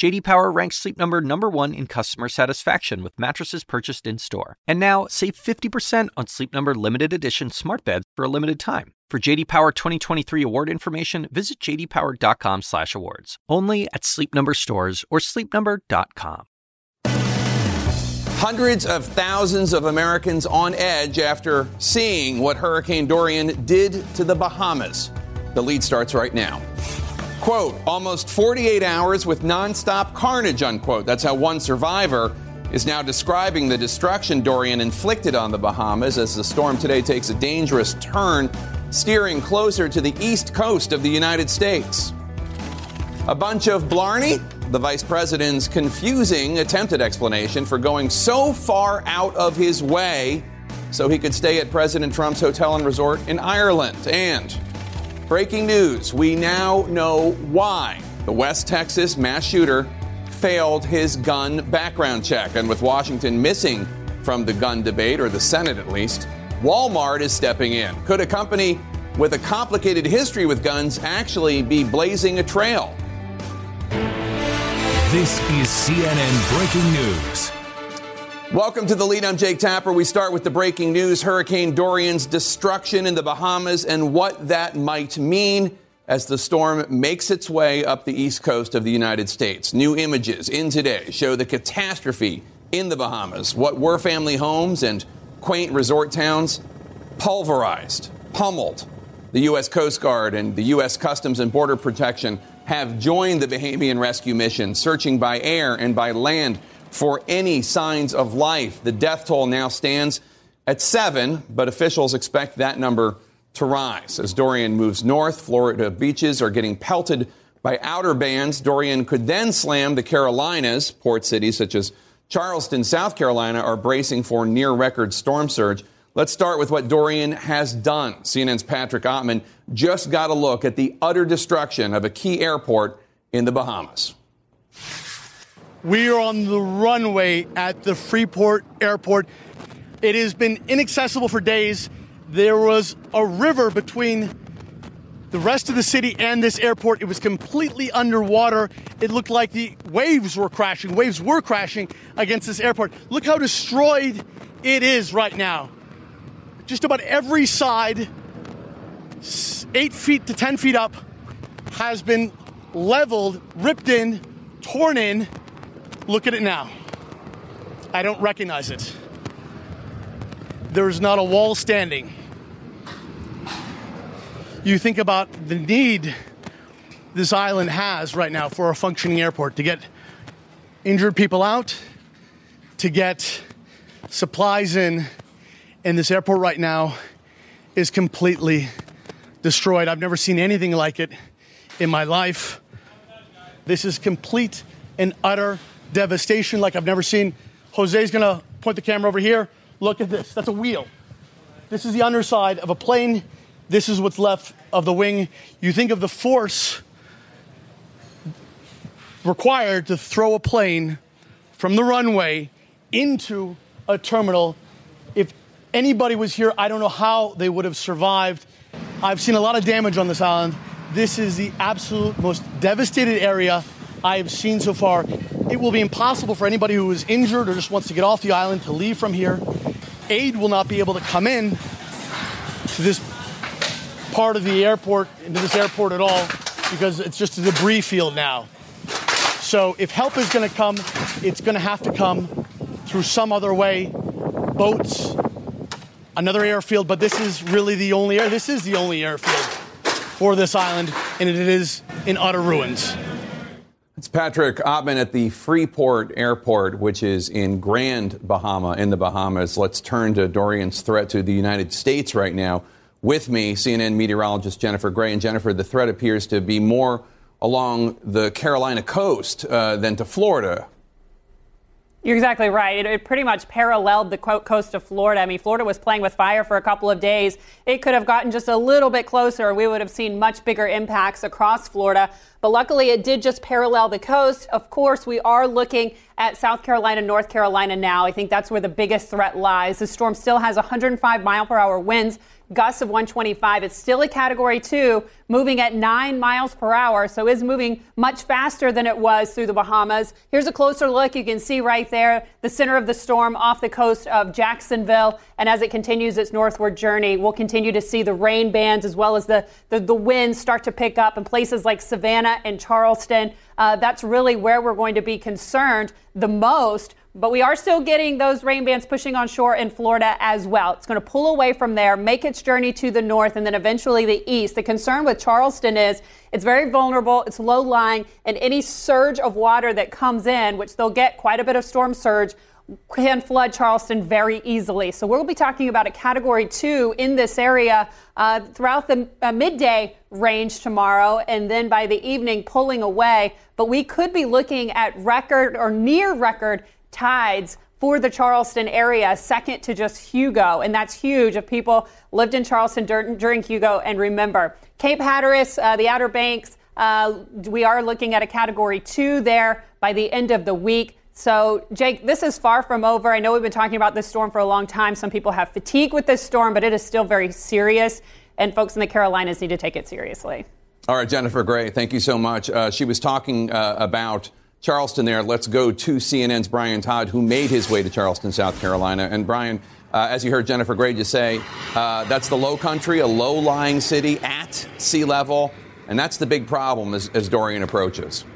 JD Power ranks Sleep Number number 1 in customer satisfaction with mattresses purchased in-store. And now, save 50% on Sleep Number limited edition smart beds for a limited time. For JD Power 2023 award information, visit jdpower.com/awards. Only at Sleep Number stores or sleepnumber.com. Hundreds of thousands of Americans on edge after seeing what Hurricane Dorian did to the Bahamas. The lead starts right now. Quote, almost 48 hours with nonstop carnage, unquote. That's how one survivor is now describing the destruction Dorian inflicted on the Bahamas as the storm today takes a dangerous turn, steering closer to the east coast of the United States. A bunch of blarney? The vice president's confusing attempted explanation for going so far out of his way so he could stay at President Trump's hotel and resort in Ireland. And breaking news we now know why the West Texas mass shooter failed his gun background check. And with Washington missing from the gun debate, or the Senate at least, Walmart is stepping in. Could a company with a complicated history with guns actually be blazing a trail? This is CNN Breaking News. Welcome to the lead. I'm Jake Tapper. We start with the breaking news Hurricane Dorian's destruction in the Bahamas and what that might mean as the storm makes its way up the east coast of the United States. New images in today show the catastrophe in the Bahamas. What were family homes and quaint resort towns pulverized, pummeled. The U.S. Coast Guard and the U.S. Customs and Border Protection have joined the Bahamian rescue mission, searching by air and by land for any signs of life. The death toll now stands at seven, but officials expect that number to rise. As Dorian moves north, Florida beaches are getting pelted by outer bands. Dorian could then slam the Carolinas. Port cities such as Charleston, South Carolina are bracing for near record storm surge. Let's start with what Dorian has done. CNN's Patrick Oppmann just got a look at the utter destruction of a key airport in the Bahamas. We are on the runway at the Freeport Airport. It has been inaccessible for days. There was a river between the rest of the city and this airport. It was completely underwater. It looked like the waves were crashing. Waves were crashing against this airport. Look how destroyed it is right now just about every side, eight feet to 10 feet up, has been leveled, ripped in, torn in. Look at it now. I don't recognize it. There's not a wall standing. You think about the need this island has right now for a functioning airport to get injured people out, to get supplies in, and this airport right now is completely destroyed. I've never seen anything like it in my life. This is complete and utter devastation like I've never seen. Jose's gonna point the camera over here. Look at this. That's a wheel. This is the underside of a plane. This is what's left of the wing. You think of the force required to throw a plane from the runway into a terminal. If anybody was here, I don't know how they would have survived. I've seen a lot of damage on this island. This is the absolute most devastated area I have seen so far. It will be impossible for anybody who is injured or just wants to get off the island to leave from here. Aid will not be able to come in to this part of the airport, into this airport at all, because it's just a debris field now. So if help is going to come, it's going to have to come through some other way boats, another airfield, but this is really the only air. This is the only airfield for this island, and it is in utter ruins. It's Patrick Oppmann at the Freeport Airport, which is in Grand Bahama in the Bahamas. Let's turn to Dorian's threat to the United States right now. With me, CNN meteorologist Jennifer Gray. And Jennifer, the threat appears to be more along the Carolina coast uh, than to Florida. You're exactly right. It, it, pretty much paralleled the coast of Florida. I mean, Florida was playing with fire for a couple of days. It could have gotten just a little bit closer. We would have seen much bigger impacts across Florida. But luckily, it did just parallel the coast. Of course, we are looking at South Carolina, North Carolina now. I think that's where the biggest threat lies. The storm still has 105 mile per hour winds gusts of 125. It's still a category two, moving at nine miles per hour, so is moving much faster than it was through the Bahamas. Here's a closer look. You can see right there the center of the storm off the coast of Jacksonville. And as it continues its northward journey, we'll continue to see the rain bands as well as the, the, the winds start to pick up in places like Savannah and Charleston. Uh, that's really where we're going to be concerned the most. But we are still getting those rain bands pushing on shore in Florida as well. It's going to pull away from there, make its journey to the north, and then eventually the east. The concern with Charleston is it's very vulnerable, it's low lying, and any surge of water that comes in, which they'll get quite a bit of storm surge, can flood Charleston very easily. So we'll be talking about a category two in this area uh, throughout the uh, midday range tomorrow, and then by the evening pulling away. But we could be looking at record or near record tides for the Charleston area, second to just Hugo. And that's huge if people lived in Charleston dur- during Hugo. And remember, Cape Hatteras, uh, the Outer Banks, uh, we are looking at a category two there by the end of the week. So, Jake, this is far from over. I know we've been talking about this storm for a long time. Some people have fatigue with this storm, but it is still very serious. And folks in the Carolinas need to take it seriously. All right, Jennifer Gray, thank you so much. Uh, she was talking uh, about Charleston there. Let's go to CNN's Brian Todd, who made his way to Charleston, South Carolina. And Brian, uh, as you heard Jennifer Gray just say, uh, that's the low country, a low lying city at sea level. And that's the big problem as, as Dorian approaches.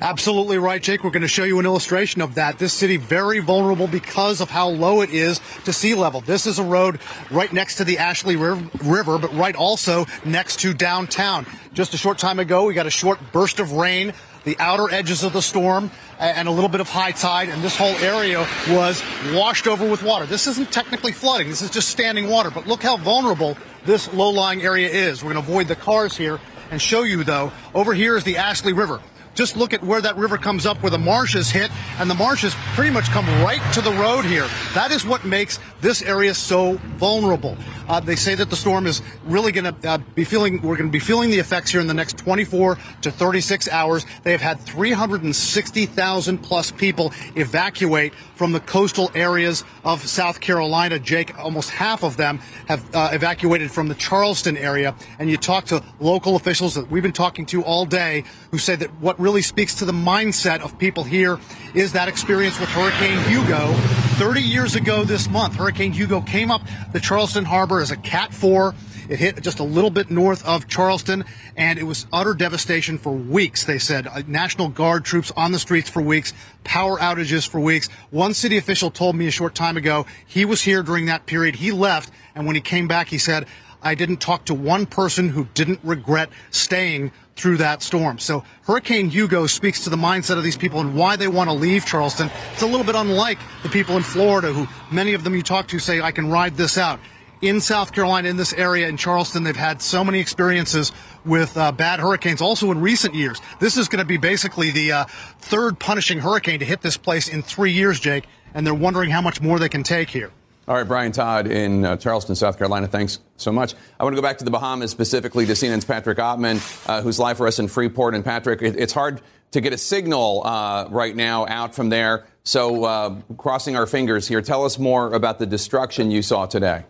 Absolutely right, Jake. We're going to show you an illustration of that. This city very vulnerable because of how low it is to sea level. This is a road right next to the Ashley River, but right also next to downtown. Just a short time ago, we got a short burst of rain the outer edges of the storm and a little bit of high tide, and this whole area was washed over with water. This isn't technically flooding, this is just standing water, but look how vulnerable this low lying area is. We're going to avoid the cars here and show you, though. Over here is the Ashley River. Just look at where that river comes up where the marshes hit, and the marshes pretty much come right to the road here. That is what makes this area so vulnerable. Uh, they say that the storm is really going to uh, be feeling, we're going to be feeling the effects here in the next 24 to 36 hours. They have had 360,000 plus people evacuate from the coastal areas of South Carolina. Jake, almost half of them have uh, evacuated from the Charleston area. And you talk to local officials that we've been talking to all day who say that what really speaks to the mindset of people here is that experience with Hurricane Hugo. 30 years ago this month, Hurricane Hugo came up the Charleston Harbor as a Cat 4. It hit just a little bit north of Charleston, and it was utter devastation for weeks, they said. Uh, National Guard troops on the streets for weeks, power outages for weeks. One city official told me a short time ago he was here during that period. He left, and when he came back, he said, I didn't talk to one person who didn't regret staying through that storm. So Hurricane Hugo speaks to the mindset of these people and why they want to leave Charleston. It's a little bit unlike the people in Florida who many of them you talk to say, I can ride this out. In South Carolina, in this area, in Charleston, they've had so many experiences with uh, bad hurricanes also in recent years. This is going to be basically the uh, third punishing hurricane to hit this place in three years, Jake, and they're wondering how much more they can take here. All right, Brian Todd in uh, Charleston, South Carolina. Thanks so much. I want to go back to the Bahamas, specifically to CNN's Patrick Oppmann, uh, who's live for us in Freeport. And Patrick, it, it's hard to get a signal uh, right now out from there. So, uh, crossing our fingers here, tell us more about the destruction you saw today.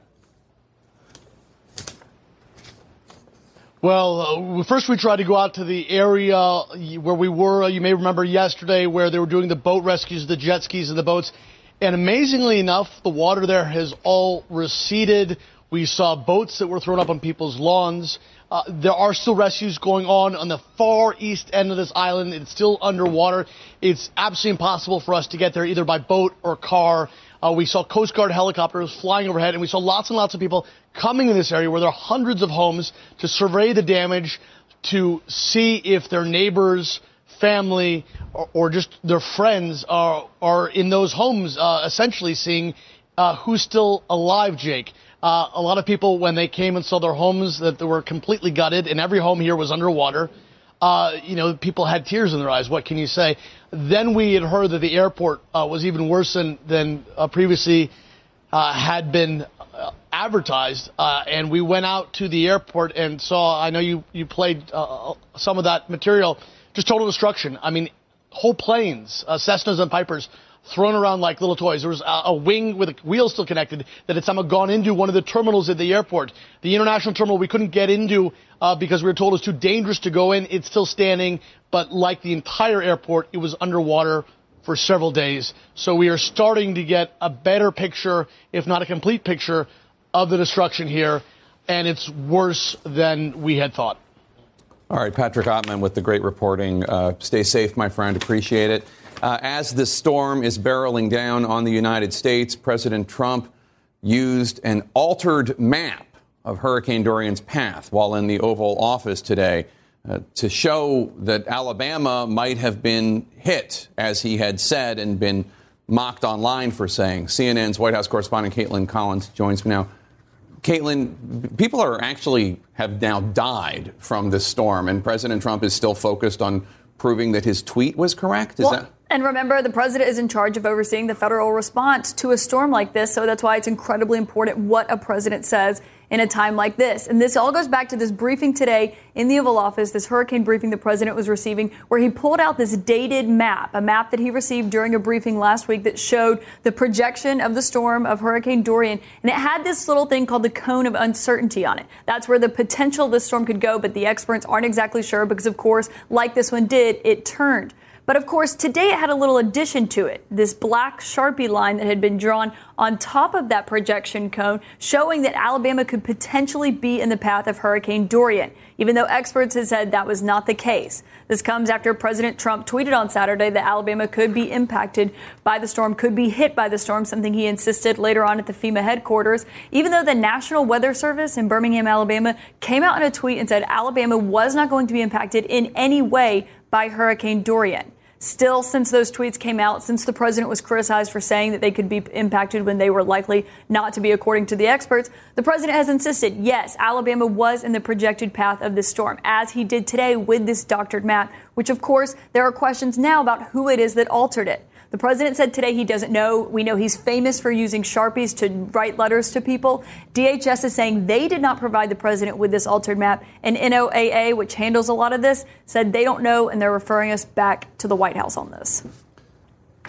Well, uh, first we tried to go out to the area where we were. You may remember yesterday where they were doing the boat rescues, the jet skis, and the boats. And amazingly enough, the water there has all receded. We saw boats that were thrown up on people's lawns. Uh, there are still rescues going on on the far east end of this island. It's still underwater. It's absolutely impossible for us to get there either by boat or car. Uh, we saw Coast Guard helicopters flying overhead, and we saw lots and lots of people coming in this area where there are hundreds of homes to survey the damage, to see if their neighbors family or, or just their friends are are in those homes, uh, essentially seeing uh, who's still alive. Jake. Uh, a lot of people, when they came and saw their homes, that they were completely gutted, and every home here was underwater. uh, you know, people had tears in their eyes. What can you say? Then we had heard that the airport uh, was even worse than, than uh, previously uh, had been uh, advertised. Uh, and we went out to the airport and saw, I know you, you played some of that material, just total destruction. I mean, whole planes, Cessnas and Pipers, thrown around like little toys. There was a, a, wing with a wheel still connected that had somehow gone into one of the terminals at the airport. The international terminal we couldn't get into uh, because we were told it was too dangerous to go in. It's still standing, but like the entire airport, it was underwater for several days. So we are starting to get a better picture, if not a complete picture, of the destruction here, and it's worse than we had thought. All right, Patrick Oppmann with the great reporting. Uh, stay safe, my friend. Appreciate it. Uh, as the storm is barreling down on the United States, President Trump used an altered map of Hurricane Dorian's path while in the Oval Office today uh, to show that Alabama might have been hit, as he had said and been mocked online for saying. CNN's White House correspondent Kaitlan Collins joins me now. Kaitlan, people are actually have now died from this storm, and President Trump is still focused on proving that his tweet was correct. Is well, that? And remember, the president is in charge of overseeing the federal response to a storm like this. So that's why it's incredibly important what a president says in a time like this. And this all goes back to this briefing today in the Oval Office, this hurricane briefing the president was receiving, where he pulled out this dated map, a map that he received during a briefing last week that showed the projection of the storm of Hurricane Dorian. And it had this little thing called the cone of uncertainty on it. That's where the potential the storm could go, but the experts aren't exactly sure because, of course, like this one did, it turned. But of course, today it had a little addition to it this black Sharpie line that had been drawn on top of that projection cone, showing that Alabama could potentially be in the path of Hurricane Dorian, even though experts had said that was not the case. This comes after President Trump tweeted on Saturday that Alabama could be impacted by the storm, could be hit by the storm, something he insisted later on at the FEMA headquarters, even though the National Weather Service in Birmingham, Alabama, came out in a tweet and said Alabama was not going to be impacted in any way by Hurricane Dorian. Still, since those tweets came out, since the president was criticized for saying that they could be impacted when they were likely not to be, according to the experts, the president has insisted yes, Alabama was in the projected path of this storm, as he did today with this doctored map, which, of course, there are questions now about who it is that altered it. The president said today he doesn't know. We know he's famous for using Sharpies to write letters to people. DHS is saying they did not provide the president with this altered map. And NOAA, which handles a lot of this, said they don't know and they're referring us back to the White House on this.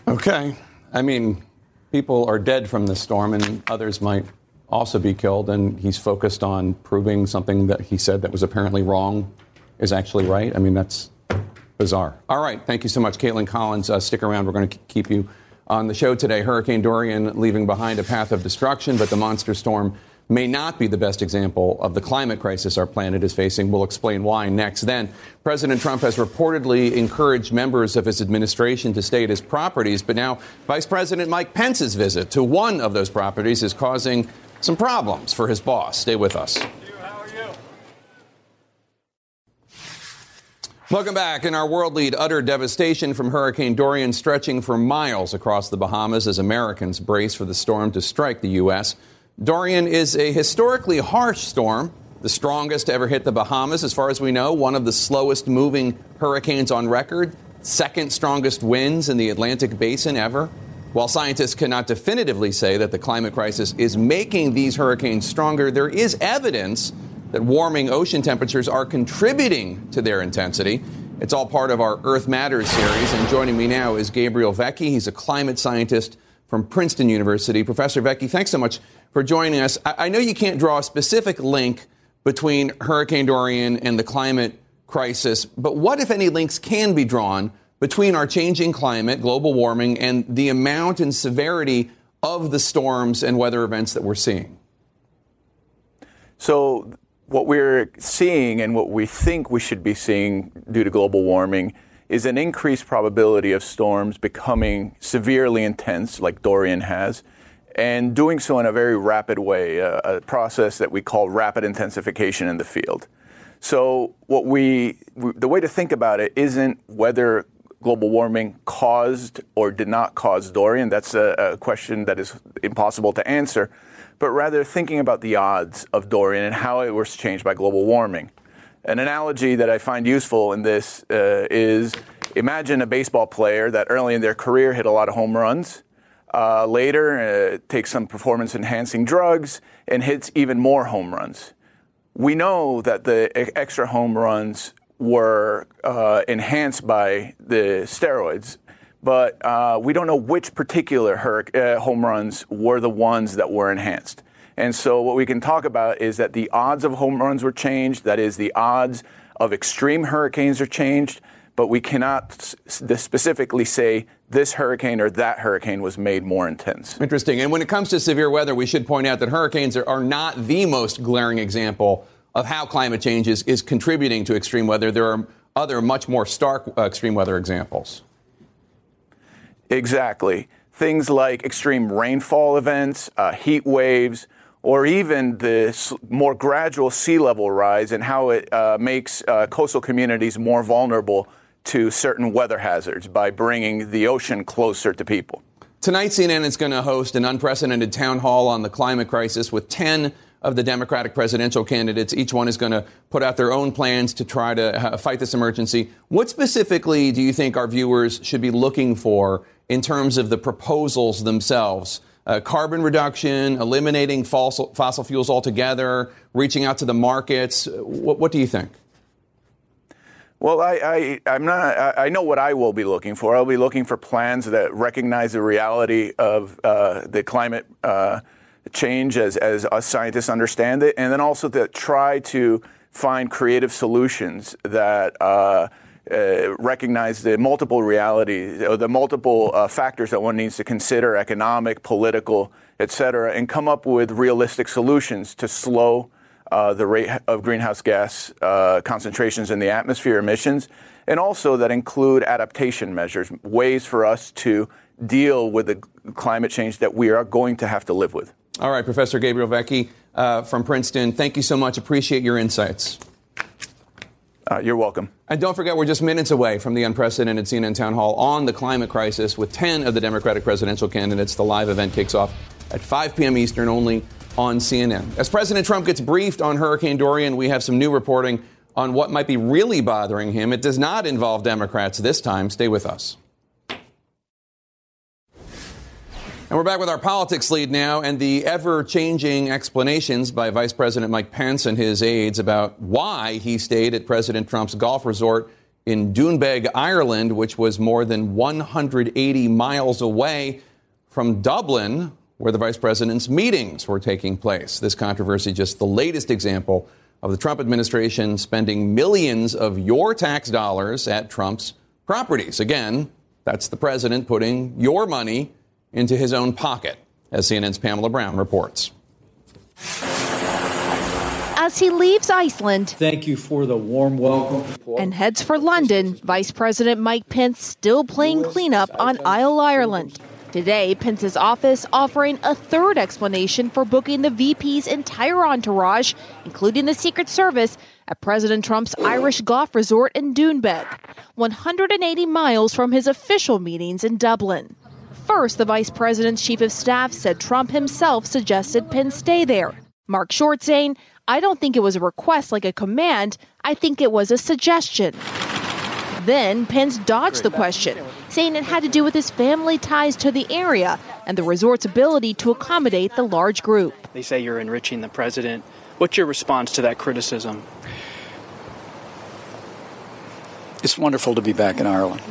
Okay. I mean, people are dead from this storm and others might also be killed. And he's focused on proving something that he said that was apparently wrong is actually right. I mean, that's bizarre. All right. Thank you so much, Kaitlan Collins. Uh, stick around. We're going to keep you on the show today. Hurricane Dorian leaving behind a path of destruction, but the monster storm may not be the best example of the climate crisis our planet is facing. We'll explain why next. Then, President Trump has reportedly encouraged members of his administration to stay at his properties, but now Vice President Mike Pence's visit to one of those properties is causing some problems for his boss. Stay with us. Welcome back. In our world lead, utter devastation from Hurricane Dorian stretching for miles across the Bahamas as Americans brace for the storm to strike the U.S. Dorian is a historically harsh storm, the strongest to ever hit the Bahamas, as far as we know, one of the slowest moving hurricanes on record, second strongest winds in the Atlantic basin ever. While scientists cannot definitively say that the climate crisis is making these hurricanes stronger, there is evidence that warming ocean temperatures are contributing to their intensity. It's all part of our Earth Matters series. And joining me now is Gabriel Vecchi. He's a climate scientist from Princeton University. Professor Vecchi, thanks so much for joining us. I, know you can't draw a specific link between Hurricane Dorian and the climate crisis, but what, if any, links can be drawn between our changing climate, global warming, and the amount and severity of the storms and weather events that we're seeing? So, what we're seeing and what we think we should be seeing due to global warming is an increased probability of storms becoming severely intense, like Dorian has, and doing so in a very rapid way, a, a process that we call rapid intensification in the field. So, what we, the way to think about it isn't whether global warming caused or did not cause Dorian. That's a, a question that is impossible to answer but rather thinking about the odds of Dorian and how it was changed by global warming. An analogy that I find useful in this uh, is imagine a baseball player that early in their career hit a lot of home runs. Uh, later, uh, takes some performance enhancing drugs and hits even more home runs. We know that the extra home runs were uh, enhanced by the steroids, but uh, we don't know which particular hur- uh, home runs were the ones that were enhanced. And so, what we can talk about is that the odds of home runs were changed. That is, the odds of extreme hurricanes are changed, but we cannot specifically say this hurricane or that hurricane was made more intense. Interesting. And when it comes to severe weather, we should point out that hurricanes are, are not the most glaring example of how climate change is, is contributing to extreme weather. There are other, much more stark uh, extreme weather examples. Exactly. Things like extreme rainfall events, uh, heat waves, or even the more gradual sea level rise and how it uh, makes uh, coastal communities more vulnerable to certain weather hazards by bringing the ocean closer to people. Tonight, CNN is going to host an unprecedented town hall on the climate crisis with 10 of the Democratic presidential candidates. Each one is going to put out their own plans to try to uh, fight this emergency. What specifically do you think our viewers should be looking for in terms of the proposals themselves? Uh, carbon reduction, eliminating fossil, fossil fuels altogether, reaching out to the markets. What, what do you think? Well, I, I, am not. I, I, know what I will be looking for. I'll be looking for plans that recognize the reality of uh, the climate uh, change as, as us scientists understand it, and then also to try to find creative solutions that uh, uh, recognize the multiple realities, or the multiple uh, factors that one needs to consider economic, political, et cetera, and come up with realistic solutions to slow uh, the rate of greenhouse gas uh, concentrations in the atmosphere emissions, and also that include adaptation measures, ways for us to deal with the climate change that we are going to have to live with. All right, Professor Gabriel Vecchi uh, from Princeton, thank you so much. Appreciate your insights. Uh, you're welcome. And don't forget, we're just minutes away from the unprecedented CNN town hall on the climate crisis with 10 of the Democratic presidential candidates. The live event kicks off at 5 p.m. Eastern only on CNN. As President Trump gets briefed on Hurricane Dorian, we have some new reporting on what might be really bothering him. It does not involve Democrats this time. Stay with us. And we're back with our politics lead now and the ever changing explanations by Vice President Mike Pence and his aides about why he stayed at President Trump's golf resort in Doonbeg, Ireland, which was more than 180 miles away from Dublin, where the vice president's meetings were taking place. This controversy, just the latest example of the Trump administration spending millions of your tax dollars at Trump's properties. Again, that's the president putting your money into his own pocket, as CNN's Pamela Brown reports. As he leaves Iceland, thank you for the warm welcome, and heads for London, Vice President Mike Pence still playing cleanup on aisle Ireland. Today, Pence's office offering a third explanation for booking the VP's entire entourage, including the Secret Service, at President Trump's Irish golf resort in Doonbeg, 180 miles from his official meetings in Dublin. First, the vice president's chief of staff said Trump himself suggested Pence stay there. Mark Short saying, I don't think it was a request like a command, I think it was a suggestion. Then Pence dodged the question, saying it had to do with his family ties to the area and the resort's ability to accommodate the large group. They say you're enriching the president. What's your response to that criticism? It's wonderful to be back in Ireland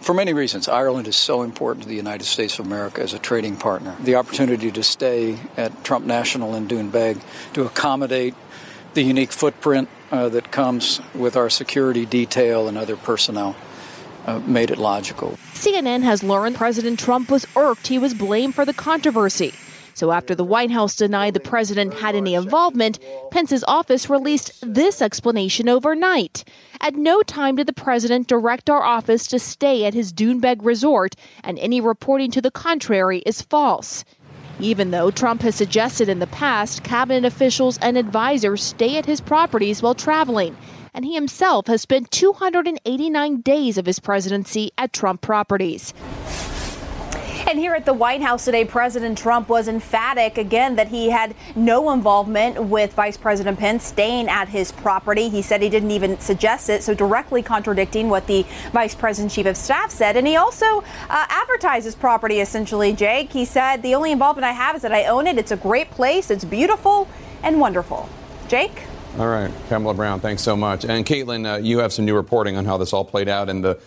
for many reasons. Ireland is so important to the United States of America as a trading partner. The opportunity to stay at Trump National in Doonbeg to accommodate the unique footprint uh, that comes with our security detail and other personnel uh, made it logical. CNN has learned President Trump was irked he was blamed for the controversy. So after the White House denied the president had any involvement, Pence's office released this explanation overnight. At no time did the president direct our office to stay at his Doonbeg resort, and any reporting to the contrary is false. Even though Trump has suggested in the past cabinet officials and advisors stay at his properties while traveling, and he himself has spent 289 days of his presidency at Trump properties. And here at the White House today, President Trump was emphatic again that he had no involvement with Vice President Pence staying at his property. He said he didn't even suggest it, so directly contradicting what the Vice President Chief of Staff said. And he also uh, advertised his property essentially, Jake. He said, The only involvement I have is that I own it. It's a great place, it's beautiful and wonderful. Jake? All right, Pamela Brown, thanks so much. And Kaitlan, uh, you have some new reporting on how this all played out and the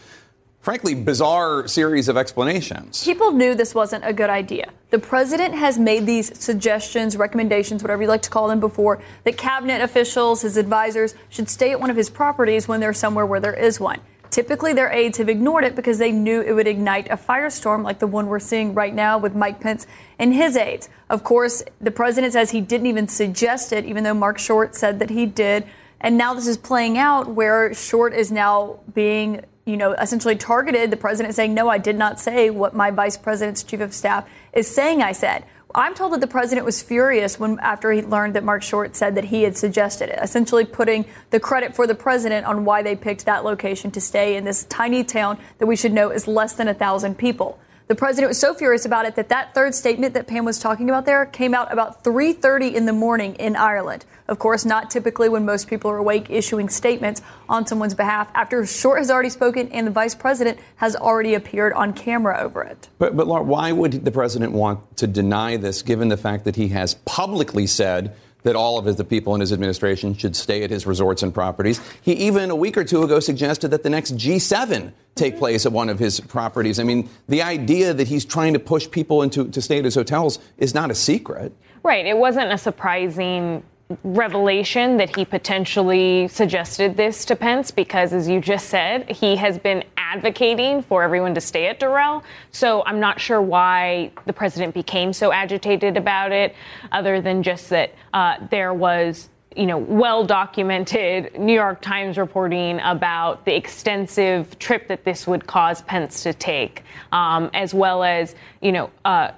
frankly bizarre series of explanations. People knew this wasn't a good idea. The president has made these suggestions, recommendations, whatever you like to call them before, that cabinet officials, his advisors, should stay at one of his properties when they're somewhere where there is one. Typically, their aides have ignored it because they knew it would ignite a firestorm like the one we're seeing right now with Mike Pence and his aides. Of course, the president says he didn't even suggest it, even though Mark Short said that he did. And now this is playing out where Short is now being, you know, essentially targeted. The president saying, no, I did not say what my vice president's chief of staff is saying I said. I'm told that the president was furious when after he learned that Mark Short said that he had suggested it, essentially putting the credit for the president on why they picked that location to stay in this tiny town that we should know is less than a thousand people. The president was so furious about it that that third statement that Pam was talking about there came out about 3:30 in the morning in Ireland. Of course, not typically when most people are awake issuing statements on someone's behalf after Short has already spoken and the vice president has already appeared on camera over it. But, but Laura, why would the president want to deny this given the fact that he has publicly said that all of his, the people in his administration should stay at his resorts and properties. He even a week or two ago suggested that the next G7 take place at one of his properties. I mean, the idea that he's trying to push people into to stay at his hotels is not a secret. Right. It wasn't a surprising revelation that he potentially suggested this to Pence because, as you just said, he has been advocating for everyone to stay at Doral. So I'm not sure why the president became so agitated about it, other than just that uh, there was you know, well documented New York Times reporting about the extensive trip that this would cause Pence to take, um, as well as, you know, uh,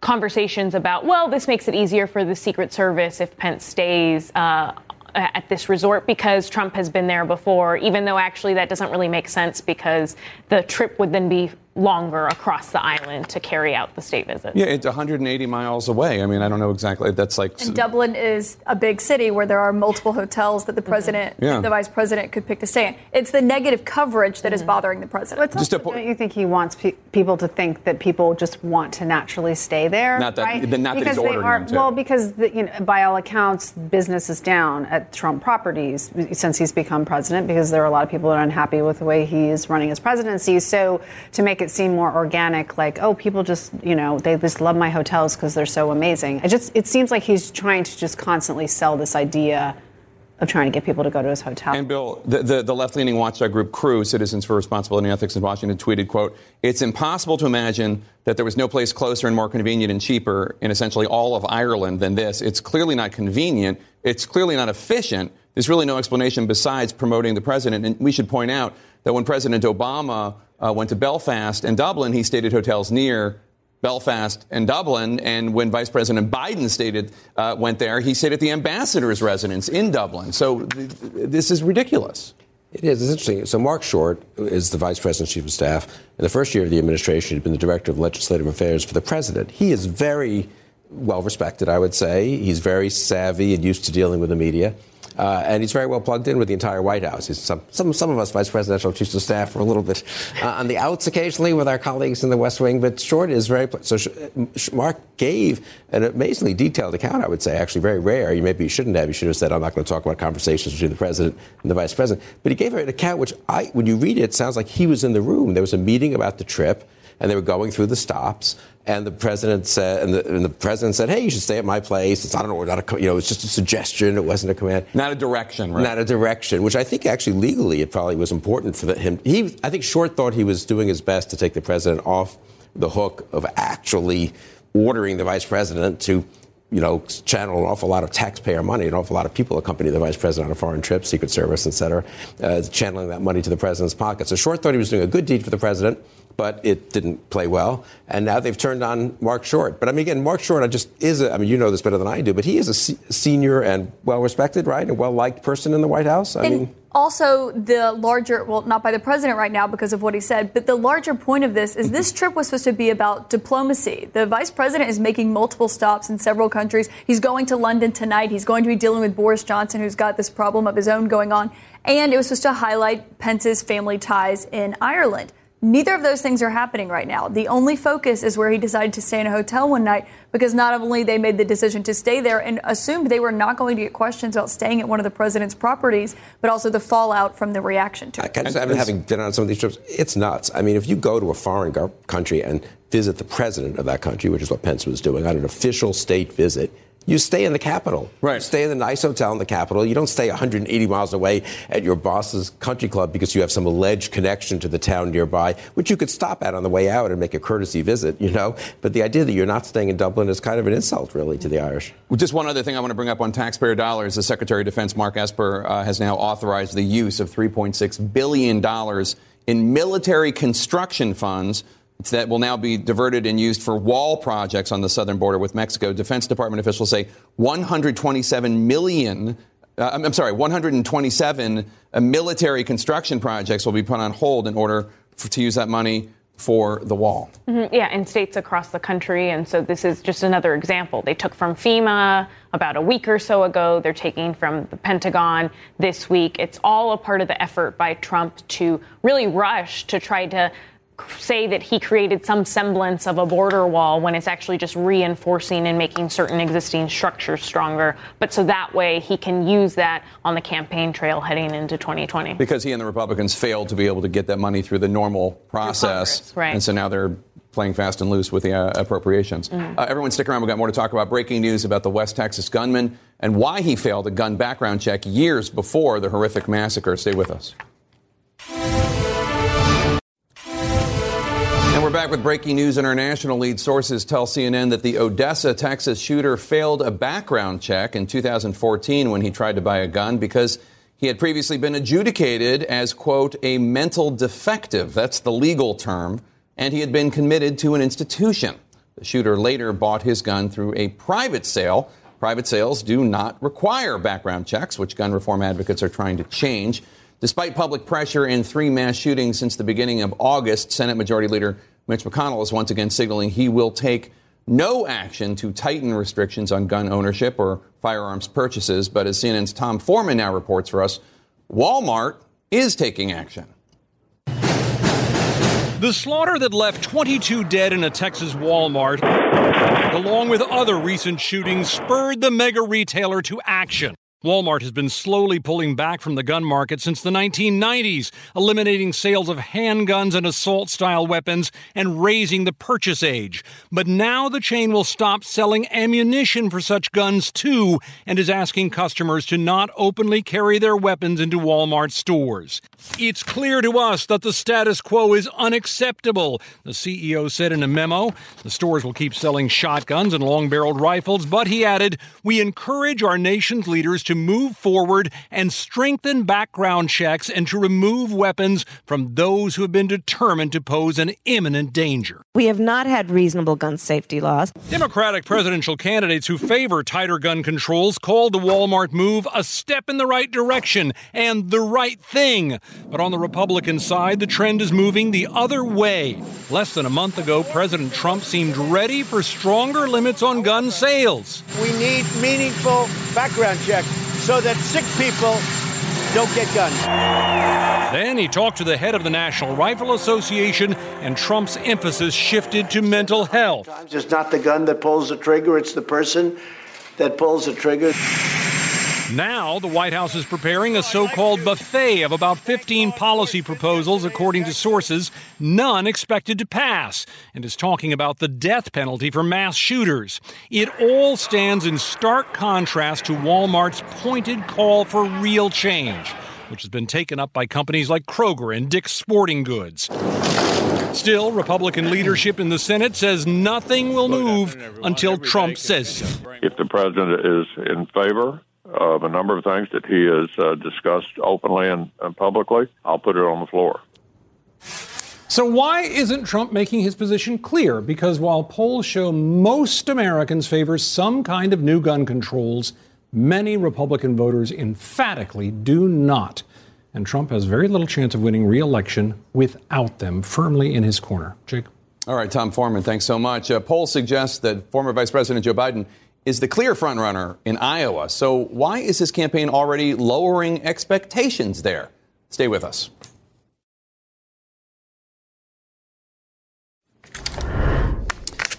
conversations about, well, this makes it easier for the Secret Service if Pence stays uh, at this resort because Trump has been there before, even though actually that doesn't really make sense because the trip would then be longer across the island to carry out the state visit. Yeah, it's 180 miles away. I mean, I don't know exactly. That's like. And Dublin is a big city where there are multiple hotels that the mm-hmm. president, mm-hmm. yeah. the vice president, could pick to stay in. It's the negative coverage that mm-hmm. is bothering the president. Just also, po- don't you think he wants pe- people to think that people just want to naturally stay there? Not that, right? not because that he's ordering are, them to. Well, because the, you know, by all accounts, business is down at Trump properties since he's become president because there are a lot of people that are unhappy with the way he's running his presidency. So to make it seem more organic like, oh, people just, you know, they just love my hotels because they're so amazing. It just, it seems like he's trying to just constantly sell this idea of trying to get people to go to his hotel. And Bill, the, the, the, left-leaning watchdog group Crew, Citizens for Responsibility and Ethics in Washington, tweeted, quote, it's impossible to imagine that there was no place closer and more convenient and cheaper in essentially all of Ireland than this. It's clearly not convenient. It's clearly not efficient. There's really no explanation besides promoting the president. And we should point out that when President Obama uh, went to Belfast and Dublin, he stayed at hotels near Belfast and Dublin. And when Vice President Biden stated uh, went there, he stayed at the ambassador's residence in Dublin. So th- this is ridiculous. It is. It's interesting. So Mark Short is the vice president chief of staff. In the first year of the administration, he'd been the director of legislative affairs for the president. He is very well respected, I would say. He's very savvy and used to dealing with the media. Uh, and he's very well plugged in with the entire White House. Some, some, some of us vice presidential chiefs of staff are a little bit uh, on the outs occasionally with our colleagues in the West Wing, but Short is very. So Mark gave an amazingly detailed account, I would say, actually very rare. You maybe you shouldn't have. You should have said, I'm not going to talk about conversations between the president and the vice president. But he gave an account which, I, when you read it sounds like he was in the room. There was a meeting about the trip and they were going through the stops. And the president said, and the, and the, president said, "Hey, you should stay at my place. It's not an order, not a, you know, it's just a suggestion. It wasn't a command, not a direction, right? Not a direction." Which I think actually legally it probably was important for the, him. He, I think, Short thought he was doing his best to take the president off the hook of actually ordering the vice president to you know, channel an awful lot of taxpayer money. An awful lot of people accompany the vice president on a foreign trip, Secret Service, et cetera, uh, channeling that money to the president's pocket. So Short thought he was doing a good deed for the president but it didn't play well. And now they've turned on Mark Short. But I mean, again, Mark Short I just is, a, I mean, you know this better than I do, but he is a senior and well respected, right? A well liked person in the White House. I and mean, also the larger, well, not by the president right now because of what he said, but the larger point of this is this trip was supposed to be about diplomacy. The vice president is making multiple stops in several countries. He's going to London tonight. He's going to be dealing with Boris Johnson, who's got this problem of his own going on. And it was supposed to highlight Pence's family ties in Ireland. Neither of those things are happening right now. The only focus is where he decided to stay in a hotel one night because not only they made the decision to stay there and assumed they were not going to get questions about staying at one of the president's properties, but also the fallout from the reaction to it. I just, having been on some of these trips, it's nuts. I mean, if you go to a foreign country and visit the president of that country, which is what Pence was doing on an official state visit, you stay in the capital. Right. You stay in the nice hotel in the capital. You don't stay 180 miles away at your boss's country club because you have some alleged connection to the town nearby, which you could stop at on the way out and make a courtesy visit, you know? But the idea that you're not staying in Dublin is kind of an insult, really, to the Irish. Well, just one other thing I want to bring up on taxpayer dollars. The Secretary of Defense, Mark Esper, uh, has now authorized the use of $3.6 billion in military construction funds that will now be diverted and used for wall projects on the southern border with Mexico. Defense Department officials say 127 million. Uh, I'm sorry, 127 uh, military construction projects will be put on hold in order for, to use that money for the wall. Mm-hmm. Yeah, in states across the country. And so this is just another example. They took from FEMA about a week or so ago. They're taking from the Pentagon this week. It's all a part of the effort by Trump to really rush to try to say that he created some semblance of a border wall when it's actually just reinforcing and making certain existing structures stronger. But so that way he can use that on the campaign trail heading into 2020. Because he and the Republicans failed to be able to get that money through the normal process. right. And so now they're playing fast and loose with the uh, appropriations. Mm-hmm. Uh, everyone stick around. We've got more to talk about. Breaking news about the West Texas gunman and why he failed a gun background check years before the horrific massacre. Stay with us. Back with breaking news. International lead sources tell CNN that the Odessa, Texas shooter failed a background check in 2014 when he tried to buy a gun because he had previously been adjudicated as, quote, a mental defective. That's the legal term. And he had been committed to an institution. The shooter later bought his gun through a private sale. Private sales do not require background checks, which gun reform advocates are trying to change. Despite public pressure and three mass shootings since the beginning of August, Senate Majority Leader Mitch McConnell is once again signaling he will take no action to tighten restrictions on gun ownership or firearms purchases. But as CNN's Tom Foreman now reports for us, Walmart is taking action. The slaughter that left 22 dead in a Texas Walmart, along with other recent shootings, spurred the mega retailer to action. Walmart has been slowly pulling back from the gun market since the 1990s, eliminating sales of handguns and assault style weapons and raising the purchase age. But now the chain will stop selling ammunition for such guns too and is asking customers to not openly carry their weapons into Walmart stores. It's clear to us that the status quo is unacceptable, the CEO said in a memo. The stores will keep selling shotguns and long barreled rifles, but he added, We encourage our nation's leaders to move forward and strengthen background checks and to remove weapons from those who have been determined to pose an imminent danger. We have not had reasonable gun safety laws. Democratic presidential candidates who favor tighter gun controls called the Walmart move a step in the right direction and the right thing. But on the Republican side, the trend is moving the other way. Less than a month ago, President Trump seemed ready for stronger limits on gun sales. We need meaningful background checks so that sick people don't get guns. Then he talked to the head of the National Rifle Association, and Trump's emphasis shifted to mental health. It's not the gun that pulls the trigger, it's the person that pulls the trigger. Now, the White House is preparing a so called buffet of about 15 policy proposals, according to sources, none expected to pass, and is talking about the death penalty for mass shooters. It all stands in stark contrast to Walmart's pointed call for real change, which has been taken up by companies like Kroger and Dick's Sporting Goods. Still, Republican leadership in the Senate says nothing will move until Trump says so. If the president is in favor of a number of things that he has uh, discussed openly and, and publicly, I'll put it on the floor. So, why isn't Trump making his position clear? Because while polls show most Americans favor some kind of new gun controls, many Republican voters emphatically do not. and Trump has very little chance of winning re election without them firmly in his corner. Jake. All right, Tom Foreman, thanks so much. A poll suggests that former Vice President Joe Biden is the clear frontrunner in Iowa. So, why is his campaign already lowering expectations there? Stay with us.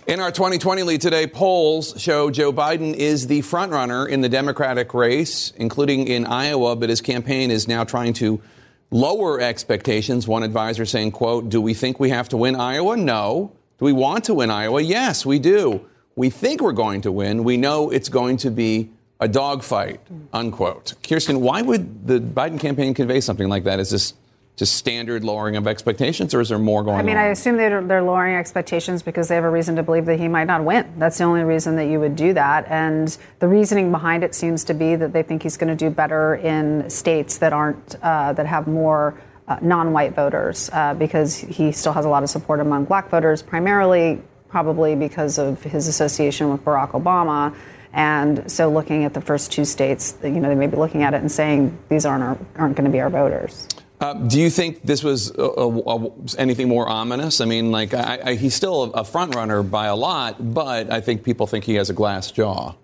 In our 2020 lead today, polls show Joe Biden is the frontrunner in the Democratic race, including in Iowa, but his campaign is now trying to lower expectations. One advisor saying, quote, do we think we have to win Iowa? No. Do we want to win Iowa? Yes, we do. We think we're going to win. We know it's going to be a dogfight, unquote. Kirsten, why would the Biden campaign convey something like that? Is this just standard lowering of expectations, or is there more going on? I mean, on? I assume they're, they're lowering expectations because they have a reason to believe that he might not win. That's the only reason that you would do that. And the reasoning behind it seems to be that they think he's going to do better in states that aren't uh, that have more uh, non-white voters uh, because he still has a lot of support among black voters, primarily probably because of his association with Barack Obama. And so, looking at the first two states, you know, they may be looking at it and saying these aren't our, aren't going to be our voters. Uh, do you think this was uh, uh, anything more ominous? I mean, like I, I, he's still a front runner by a lot, but I think people think he has a glass jaw.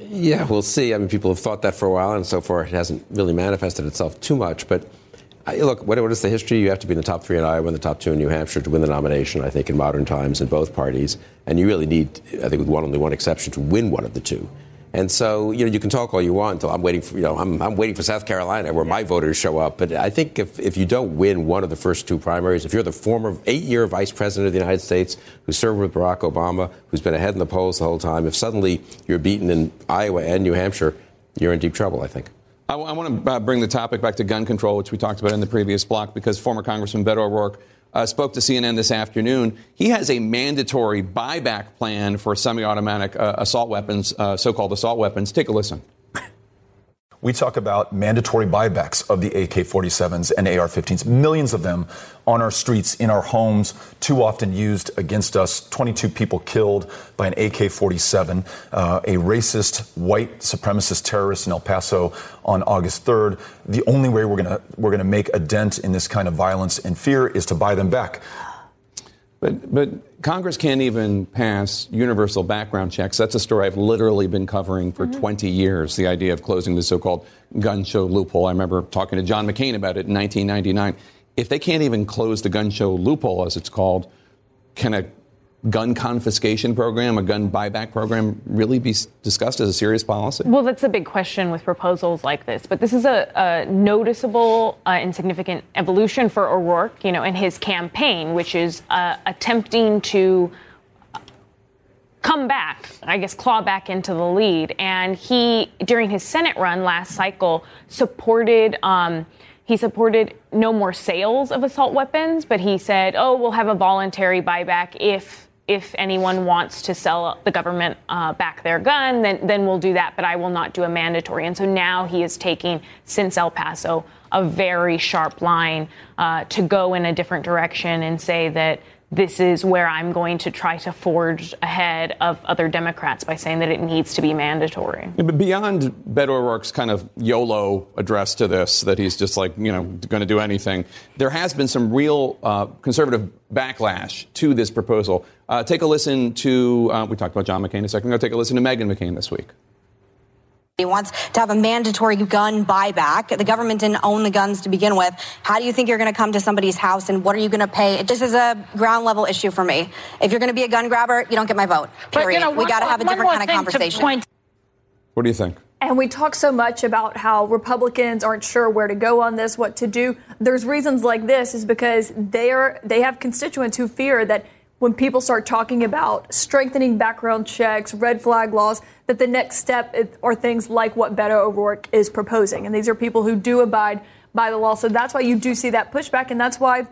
Yeah, we'll see. I mean, people have thought that for a while, and so far it hasn't really manifested itself too much. But I, look, what, what is the history? You have to be in the top three in Iowa and the top two in New Hampshire to win the nomination. I think in modern times in both parties, and you really need, I think, with one only one exception, to win one of the two. And so, you know, you can talk all you want until I'm waiting for, you know, I'm, I'm waiting for South Carolina where my voters show up. But I think if, if you don't win one of the first two primaries, if you're the former eight year vice president of the United States who served with Barack Obama, who's been ahead in the polls the whole time, if suddenly you're beaten in Iowa and New Hampshire, you're in deep trouble, I think. I, I want to uh, bring the topic back to gun control, which we talked about in the previous block, because former Congressman Beto O'Rourke uh, spoke to CNN this afternoon. He has a mandatory buyback plan for semi-automatic uh, assault weapons, uh, so-called assault weapons. Take a listen. We talk about mandatory buybacks of the AK 47s and AR 15s, millions of them on our streets, in our homes, too often used against us. 22 people killed by an AK 47, uh, a racist white supremacist terrorist in El Paso on August 3rd. The only way we're going we're going to make a dent in this kind of violence and fear is to buy them back. But, but Congress can't even pass universal background checks. That's a story I've literally been covering for mm-hmm. 20 years. The idea of closing the so-called gun show loophole. I remember talking to John McCain about it in 1999. If they can't even close the gun show loophole, as it's called, can a gun confiscation program, a gun buyback program, really be discussed as a serious policy? Well, that's a big question with proposals like this. But this is a, a noticeable uh, and significant evolution for O'Rourke, you know, in his campaign, which is uh, attempting to come back, I guess, claw back into the lead. And he, during his Senate run last cycle, supported. Um, he supported no more sales of assault weapons, but he said, oh, we'll have a voluntary buyback if if anyone wants to sell the government uh, back their gun, then, then we'll do that, but I will not do a mandatory. And so now he is taking, since El Paso, a very sharp line uh, to go in a different direction and say that this is where I'm going to try to forge ahead of other Democrats by saying that it needs to be mandatory. Yeah, but beyond Beto O'Rourke's kind of YOLO address to this, that he's just like, you know, going to do anything, there has been some real uh, conservative backlash to this proposal. Uh, take a listen to, uh, we talked about John McCain a second ago, take a listen to Meghan McCain this week. He wants to have a mandatory gun buyback. The government didn't own the guns to begin with. How do you think you're going to come to somebody's house and what are you going to pay? This is a ground level issue for me. If you're going to be a gun grabber, you don't get my vote. Period. But, you know, we got to have a different kind of conversation. What do you think? And we talk so much about how Republicans aren't sure where to go on this, what to do. There's reasons like this is because they are they have constituents who fear that when people start talking about strengthening background checks, red flag laws, that the next step are things like what Beto O'Rourke is proposing. And these are people who do abide by the law. So that's why you do see that pushback. And that's why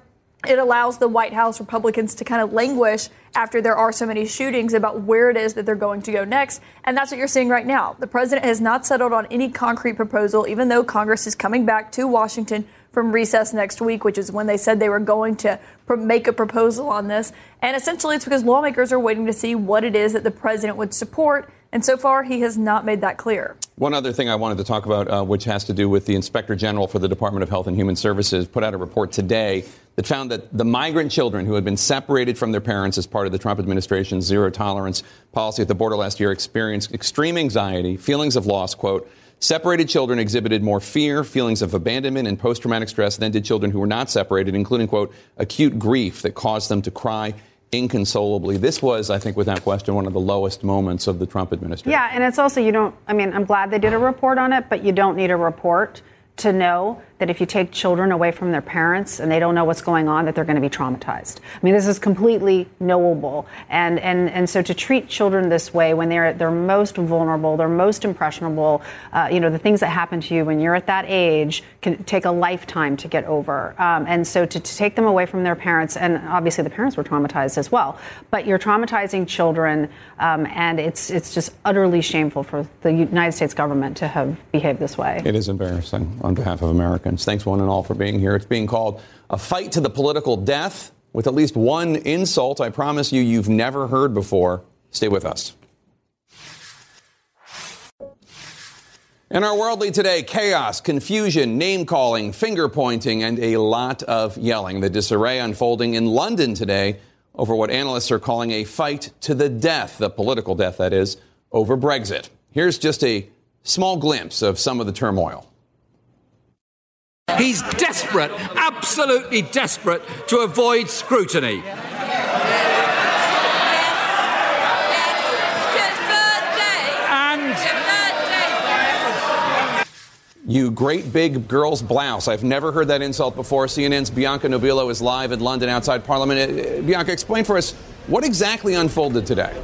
it allows the White House Republicans to kind of languish after there are so many shootings about where it is that they're going to go next. And that's what you're seeing right now. The president has not settled on any concrete proposal, even though Congress is coming back to Washington from recess next week, which is when they said they were going to make a proposal on this. And essentially, it's because lawmakers are waiting to see what it is that the president would support And so far, he has not made that clear. One other thing I wanted to talk about, uh, which has to do with the Inspector General for the Department of Health and Human Services, put out a report today that found that the migrant children who had been separated from their parents as part of the Trump administration's zero tolerance policy at the border last year experienced extreme anxiety, feelings of loss, quote. Separated children exhibited more fear, feelings of abandonment, and post traumatic stress than did children who were not separated, including, quote, acute grief that caused them to cry inconsolably. This was, I think, without question, one of the lowest moments of the Trump administration. Yeah, and it's also, you don't, I mean, I'm glad they did a report on it, but you don't need a report to know that if you take children away from their parents and they don't know what's going on, that they're going to be traumatized. I mean, this is completely knowable. And, and, and so to treat children this way when they're their most vulnerable, they're most impressionable, uh, you know, the things that happen to you when you're at that age can take a lifetime to get over. Um, and so to, to take them away from their parents, and obviously the parents were traumatized as well, but you're traumatizing children, um, and it's, it's just utterly shameful for the United States government to have behaved this way. It is embarrassing on behalf of Americans. Thanks, one and all, for being here. It's being called a fight to the political death with at least one insult I promise you you've never heard before. Stay with us. In our World Lead today, chaos, confusion, name calling, finger pointing, and a lot of yelling. The disarray unfolding in London today over what analysts are calling a fight to the death, the political death, that is, over Brexit. Here's just a small glimpse of some of the turmoil. He's desperate, absolutely desperate, to avoid scrutiny. And you great big girl's blouse. I've never heard that insult before. CNN's Bianca Nobilo is live in London outside Parliament. Uh, Bianca, explain for us what exactly unfolded today.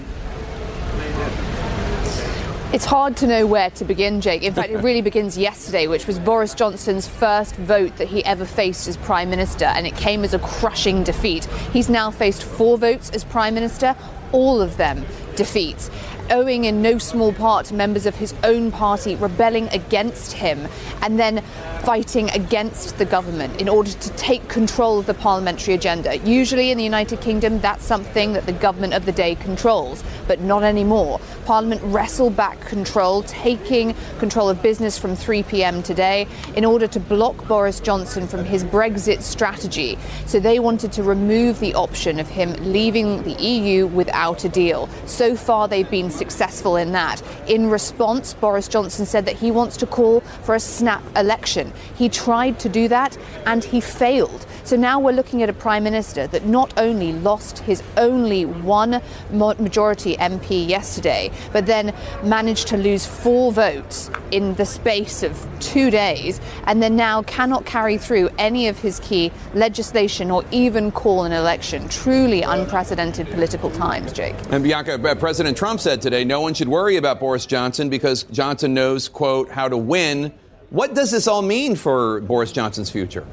It's hard to know where to begin, Jake. In fact, it really begins yesterday, which was Boris Johnson's first vote that he ever faced as Prime Minister, and it came as a crushing defeat. He's now faced four votes as Prime Minister, all of them defeats owing in no small part to members of his own party rebelling against him and then fighting against the government in order to take control of the parliamentary agenda. Usually in the United Kingdom, that's something that the government of the day controls, but not anymore. Parliament wrestled back control, taking control of business from 3 pm today in order to block Boris Johnson from his Brexit strategy. So they wanted to remove the option of him leaving the EU without a deal. So far, they've been successful in that. In response, Boris Johnson said that he wants to call for a snap election. He tried to do that and he failed. So now we're looking at a prime minister that not only lost his only one majority MP yesterday, but then managed to lose four votes in the space of two days, and then now cannot carry through any of his key legislation or even call an election. Truly unprecedented political times, Jake. And Bianca, uh, President Trump said today no one should worry about Boris Johnson because Johnson knows, quote, how to win. What does this all mean for Boris Johnson's future?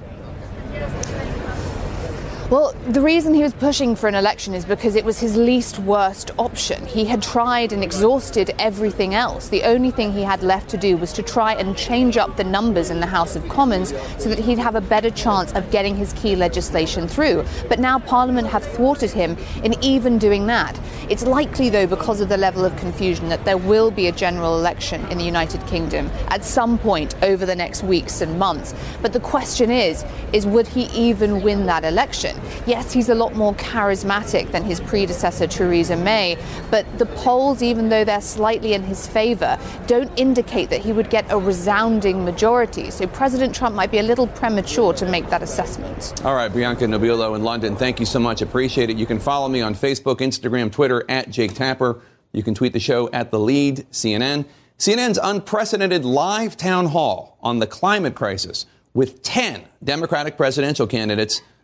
Well, the reason he was pushing for an election is because it was his least worst option. He had tried and exhausted everything else. The only thing he had left to do was to try and change up the numbers in the House of Commons so that he'd have a better chance of getting his key legislation through. But now Parliament have thwarted him in even doing that. It's likely, though, because of the level of confusion, that there will be a general election in the United Kingdom at some point over the next weeks and months. But the question is, is would he even win that election? Yes, he's a lot more charismatic than his predecessor, Theresa May, but the polls, even though they're slightly in his favor, don't indicate that he would get a resounding majority. So President Trump might be a little premature to make that assessment. All right, Bianca Nobilo in London, thank you so much. Appreciate it. You can follow me on Facebook, Instagram, Twitter at Jake Tapper. You can tweet the show at The Lead, CNN. CNN's unprecedented live town hall on the climate crisis with 10 Democratic presidential candidates